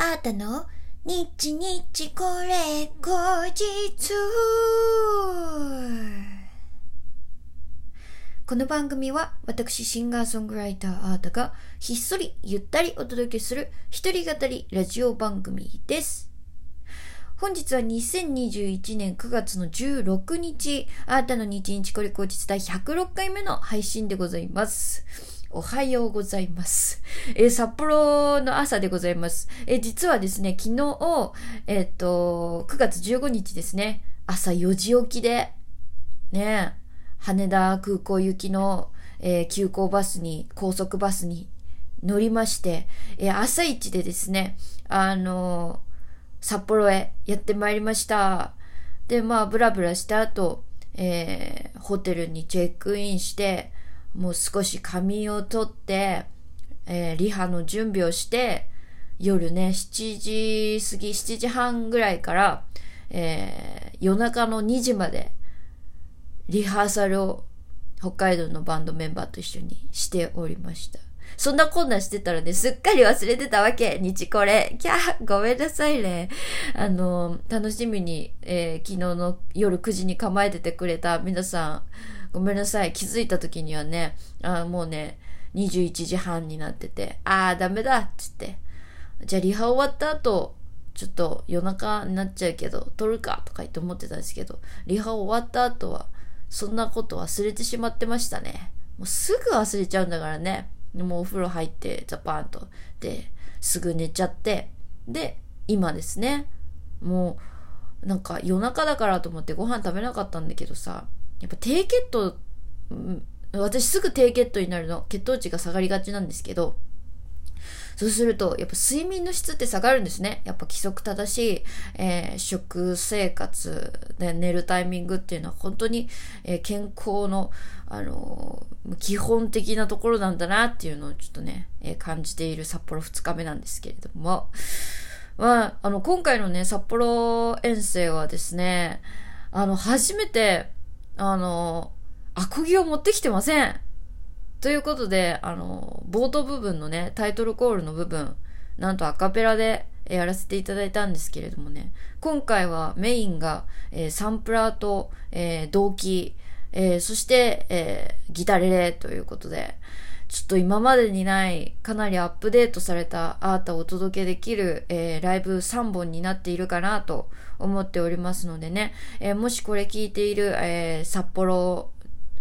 あーたの？日日これ後日この番組は私シンガーソングライターあーたがひっそりゆったりお届けする一人語りラジオ番組です。本日は2021年9月の16日、あーたの日日これ後日第106回目の配信でございます。おはようございます。えー札幌の朝でございます。えー実はですね、昨日、えっ、と、9月15日ですね、朝4時起きで、ね、羽田空港行きの、えー急行バスに、高速バスに乗りまして、え朝一でですね、あの札幌へやってまいりました。で、まあ、ブラブラした後、えホテルにチェックインして、もう少し仮眠をとって、えーリハの準備をして、夜ね、7時過ぎ、7時半ぐらいから、えー夜中の2時まで、リハーサルを北海道のバンドメンバーと一緒にしておりました。そんなこんなしてたらね、すっかり忘れてたわけ。日これ。キャーごめんなさいね。あの、楽しみに、えー昨日の夜9時に構えててくれた皆さん、ごめんなさい。気づいた時にはね、あもうね、21時半になってて、あーダメだっつって。じゃあリハ終わった後、ちょっと夜中になっちゃうけど、撮るかとか言って思ってたんですけど、リハ終わった後は、そんなこと忘れてしまってましたね。もうすぐ忘れちゃうんだからね。もうお風呂入って、ザパーンと。で、すぐ寝ちゃって。で、今ですね。もう、なんか夜中だからと思ってご飯食べなかったんだけどさ、やっぱ低血糖、私すぐ低血糖になるの。血糖値が下がりがちなんですけど、そうすると、やっぱ睡眠の質って下がるんですね。やっぱ規則正しい、えー食生活で寝るタイミングっていうのは本当に、えー健康の、あのー基本的なところなんだなっていうのをちょっとね、えー感じている札幌2日目なんですけれども、まあ、あの、今回のね、札幌遠征はですね、あの、初めて、あの、アコギを持ってきてません。ということで、あの、冒頭部分のね、タイトルコールの部分、なんとアカペラでやらせていただいたんですけれどもね、今回はメインが、えーサンプラーと、えー動機、えーそして、えーギタレレということで、ちょっと今までにない、かなりアップデートされたアートをお届けできる、えーライブ3本になっているかなと思っておりますのでね、えーもしこれ聞いている、えー札幌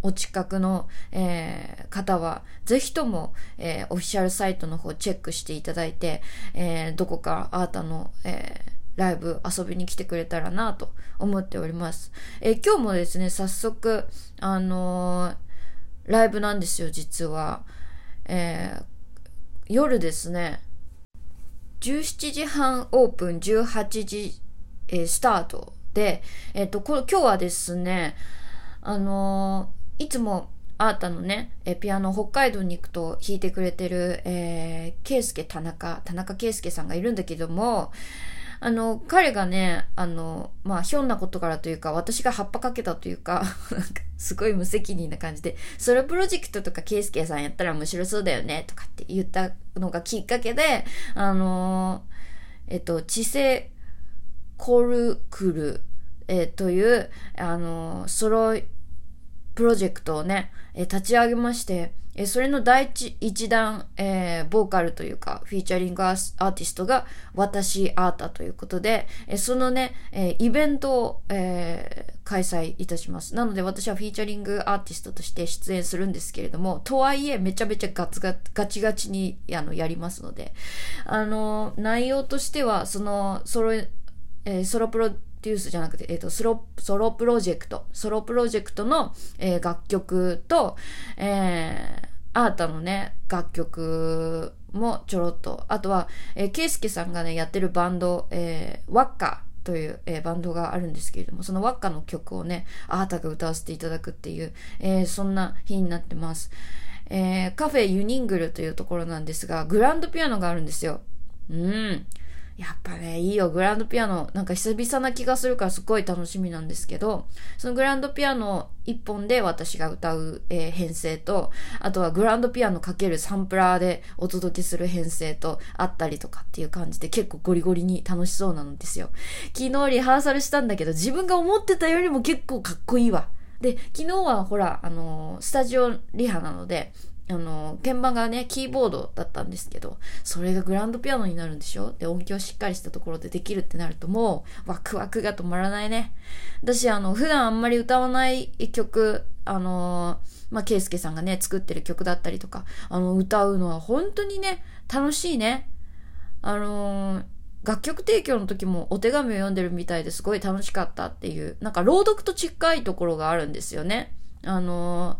お近くの、えー方は、ぜひとも、えーオフィシャルサイトの方チェックしていただいて、えーどこかアータの、えーライブ遊びに来てくれたらなと思っております。えー今日もですね、早速、あのライブなんですよ、実は。えー夜ですね、17時半オープン、18時、えースタートで、えっ、と、こ今日はですね、あのーいつもアータのね、えピアノ北海道に行くと弾いてくれてる、えー、ケイスケ田中、田中圭介さんがいるんだけども、あの、彼がね、あの、まあ、ひょんなことからというか、私が葉っぱかけたというか、なんか、すごい無責任な感じで、ソロプロジェクトとかケイスケさんやったら面白そうだよね、とかって言ったのがきっかけで、あのえっと、知性コルクル、えーという、あのソロプロジェクトをね、え立ち上げまして、えそれの第一一弾、えーボーカルというか、フィーチャリングアーティストが私アータということで、えそのね、えイベントを、えー開催いたします。なので私はフィーチャリングアーティストとして出演するんですけれども、とはいえめちゃめちゃガツガガチガチにあのやりますので、あの、内容としては、その、ソロ、えーソロプロデュースじゃなくて、えっ、と、ソロ、ソロプロジェクト、ソロプロジェクトの、えー楽曲と、えーアータのね、楽曲もちょろっと、あとは、えー、ケイスケさんがね、やってるバンド、えーワッカという、えーバンドがあるんですけれども、そのワッカの曲をね、アータが歌わせていただくっていう、えーそんな日になってます。えーカフェユニングルというところなんですが、グランドピアノがあるんですよ。うん。やっぱね、いいよ、グランドピアノ。なんか久々な気がするからすごい楽しみなんですけど、そのグランドピアノ一本で私が歌う、えー、編成と、あとはグランドピアノかけるサンプラーでお届けする編成とあったりとかっていう感じで結構ゴリゴリに楽しそうなんですよ。昨日リハーサルしたんだけど自分が思ってたよりも結構かっこいいわ。で、昨日はほら、あのー、スタジオリハなので、あの、鍵盤がね、キーボードだったんですけど、それがグランドピアノになるんでしょ？で、音響しっかりしたところでできるってなるともう、ワクワクが止まらないね。私、あの、普段あんまり歌わない曲、あのまあ、ケイスケさんがね、作ってる曲だったりとか、あの、歌うのは本当にね、楽しいね。あの楽曲提供の時もお手紙を読んでるみたいですごい楽しかったっていう、なんか朗読と近いところがあるんですよね。あの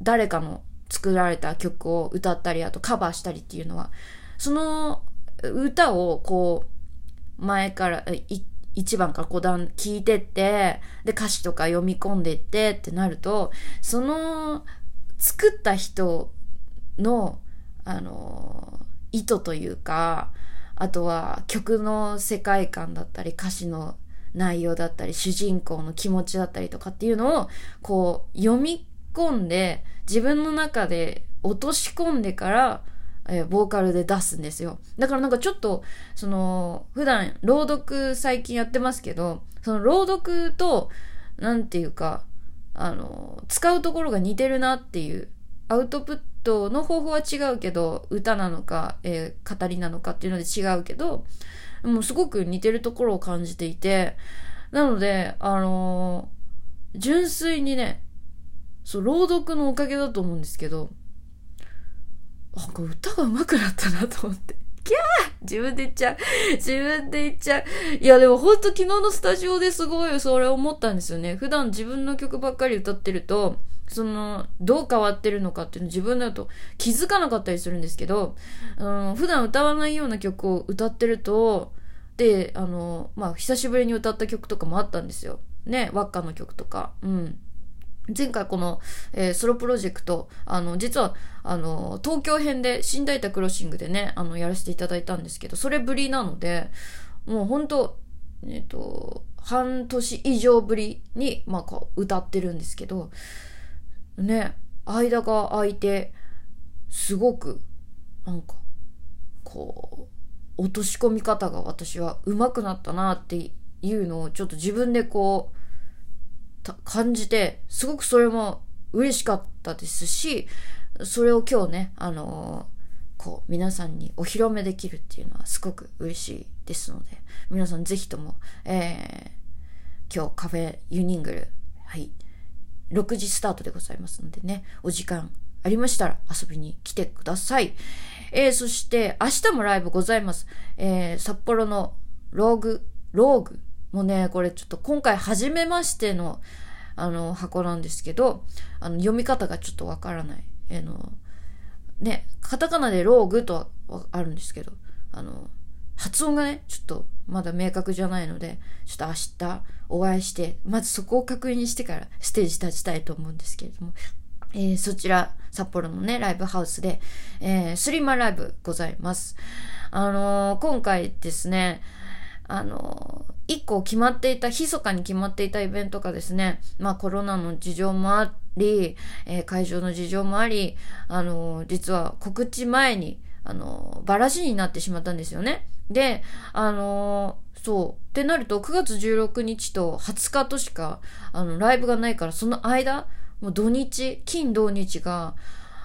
誰かの作られた曲を歌ったり、あとカバーしたりっていうのは、その歌をこう、前から、1番から5段聞いてって、で歌詞とか読み込んでってってなると、その作った人の、あの、意図というか、あとは曲の世界観だったり歌詞の内容だったり主人公の気持ちだったりとかっていうのをこう読み込んで自分の中で落とし込んでから、えー、ボーカルで出すんですよ。だからなんかちょっと、その、普段朗読最近やってますけど、その朗読と、なんていうか、あの、使うところが似てるなっていう、アウトプットの方法は違うけど、歌なのか、えー、語りなのかっていうので違うけど、もうすごく似てるところを感じていて、なので、あのー、純粋にね、そう、朗読のおかげだと思うんですけど、なんか歌が上手くなったなと思って。キャー自分で言っちゃう。自分で言っちゃう。いや、でもほんと昨日のスタジオですごいそれ思ったんですよね。普段自分の曲ばっかり歌ってると、その、どう変わってるのかっていうの自分だと気づかなかったりするんですけど、うん、普段歌わないような曲を歌ってると、で、あの、まあ、久しぶりに歌った曲とかもあったんですよ。ね、輪っかの曲とか。うん。前回この、えー、ソロプロジェクト、あの、実は、あの、東京編で、新大田クロッシングでね、あの、やらせていただいたんですけど、それぶりなので、もう本当えっ、ー、と、半年以上ぶりに、まあ、こう、歌ってるんですけど、ね、間が空いて、すごく、なんか、こう、落とし込み方が私は上手くなったなっていうのをちょっと自分でこう、感じて、すごくそれも嬉しかったですし、それを今日ね、あのー、こう、皆さんにお披露目できるっていうのはすごく嬉しいですので、皆さんぜひとも、えー、今日カフェユニングル、はい、6時スタートでございますのでね、お時間ありましたら遊びに来てください。えー、そして明日もライブございます。えー、札幌のローグ、ローグもうね、これちょっと今回初めましての、あの、箱なんですけど、あの、読み方がちょっとわからない。えの、ね、カタカナでローグとはあるんですけど、あの、発音がね、ちょっとまだ明確じゃないので、ちょっと明日お会いして、まずそこを確認してからステージ立ちたいと思うんですけれども、えー、そちら、札幌のね、ライブハウスで、えー、スリーマライブございます。あのー、今回ですね、あの、一個決まっていた、密かに決まっていたイベントがですね、まあコロナの事情もあり、えー、会場の事情もあり、あの、実は告知前に、あの、バラシになってしまったんですよね。で、あのそう。ってなると、9月16日と20日としか、あの、ライブがないから、その間、もう土日、金土日が、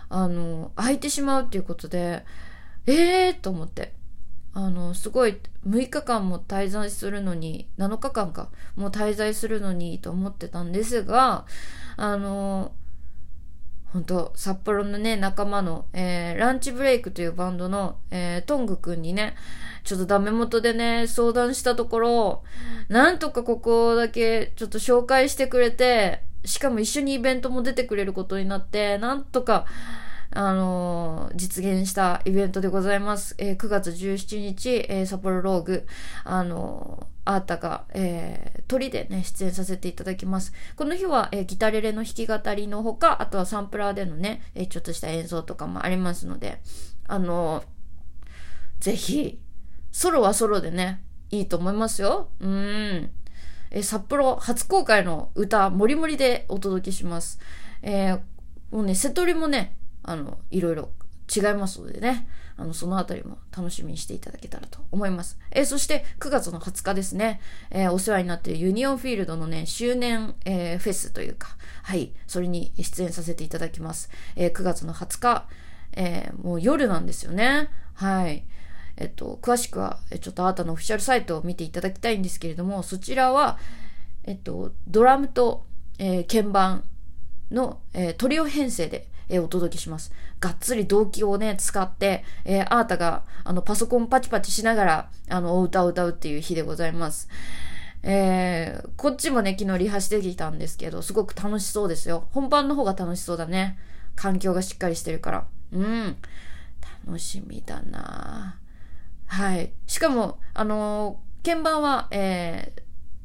あの、空いてしまうっていうことで、ええー、と思って。あの、すごい、6日間も滞在するのに、7日間か、もう滞在するのにと思ってたんですが、あの、本当札幌のね、仲間の、えー、ランチブレイクというバンドの、えー、トングくんにね、ちょっとダメ元でね、相談したところ、なんとかここだけちょっと紹介してくれて、しかも一緒にイベントも出てくれることになって、なんとか、あのー、実現したイベントでございます。えー、9月17日、えー、札幌ローグ、あのあーたが、えー、鳥でね、出演させていただきます。この日は、えー、ギタレレの弾き語りのほか、あとはサンプラーでのね、えー、ちょっとした演奏とかもありますので、あのぜひ、ソロはソロでね、いいと思いますよ。うん。え札幌初公開の歌、もりもりでお届けします。えー、もうね、瀬戸りもね、あの、いろいろ違いますのでね、あの、そのあたりも楽しみにしていただけたらと思います。えー、そして9月の20日ですね、えー、お世話になっているユニオンフィールドのね、周年、えー、フェスというか、はい、それに出演させていただきます。え9月の20日、えもう夜なんですよね。はい。えっと、詳しくは、ちょっとあなたのオフィシャルサイトを見ていただきたいんですけれども、そちらは、えっと、ドラムと、え、鍵盤の、え、トリオ編成で、えー、お届けします。がっつり動機をね、使って、えー、あーたが、あの、パソコンパチパチしながら、あの、お歌を歌うっていう日でございます。えー、こっちもね、昨日リハしてきたんですけど、すごく楽しそうですよ。本番の方が楽しそうだね。環境がしっかりしてるから。うん。楽しみだなはい。しかも、あのー、鍵盤は、えー、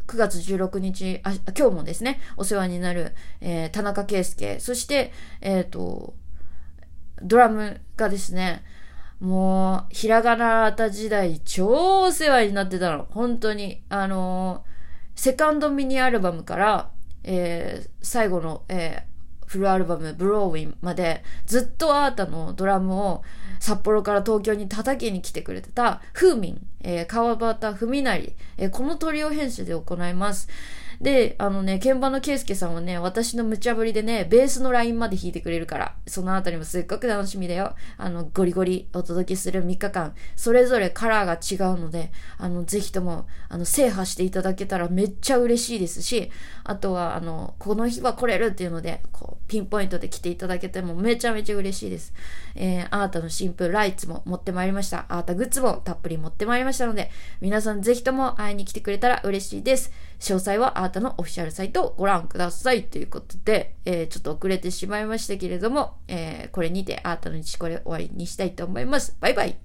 9月16日、あ、今日もですね、お世話になる、えー、田中圭介、そして、えっ、ー、と、ドラムがですね、もう、ひらがなあた時代、超お世話になってたの。本当に。あのー、セカンドミニアルバムから、えー、最後の、えー、フルアルバム、ブローウィンまで、ずっとアータのドラムを、札幌から東京に叩きに来てくれてた、風民、えー、川端文成、えー、このトリオ編集で行います。で、あのね、鍵盤の圭介さんはね、私の無茶ぶりでね、ベースのラインまで弾いてくれるから、そのあたりもすっごく楽しみだよ。あの、ゴリゴリお届けする3日間、それぞれカラーが違うので、あの、ぜひとも、あの、制覇していただけたらめっちゃ嬉しいですし、あとは、あの、この日は来れるっていうので、こう、ピンポイントで来ていただけてもめちゃめちゃ嬉しいです。えー、あーたの新風ライツも持ってまいりました。あーたグッズもたっぷり持ってまいりましたので、皆さんぜひとも会いに来てくれたら嬉しいです。詳細はあーたのオフィシャルサイトをご覧くださいということで、えー、ちょっと遅れてしまいましたけれども、えー、これにてあーたの日これ終わりにしたいと思います。バイバイ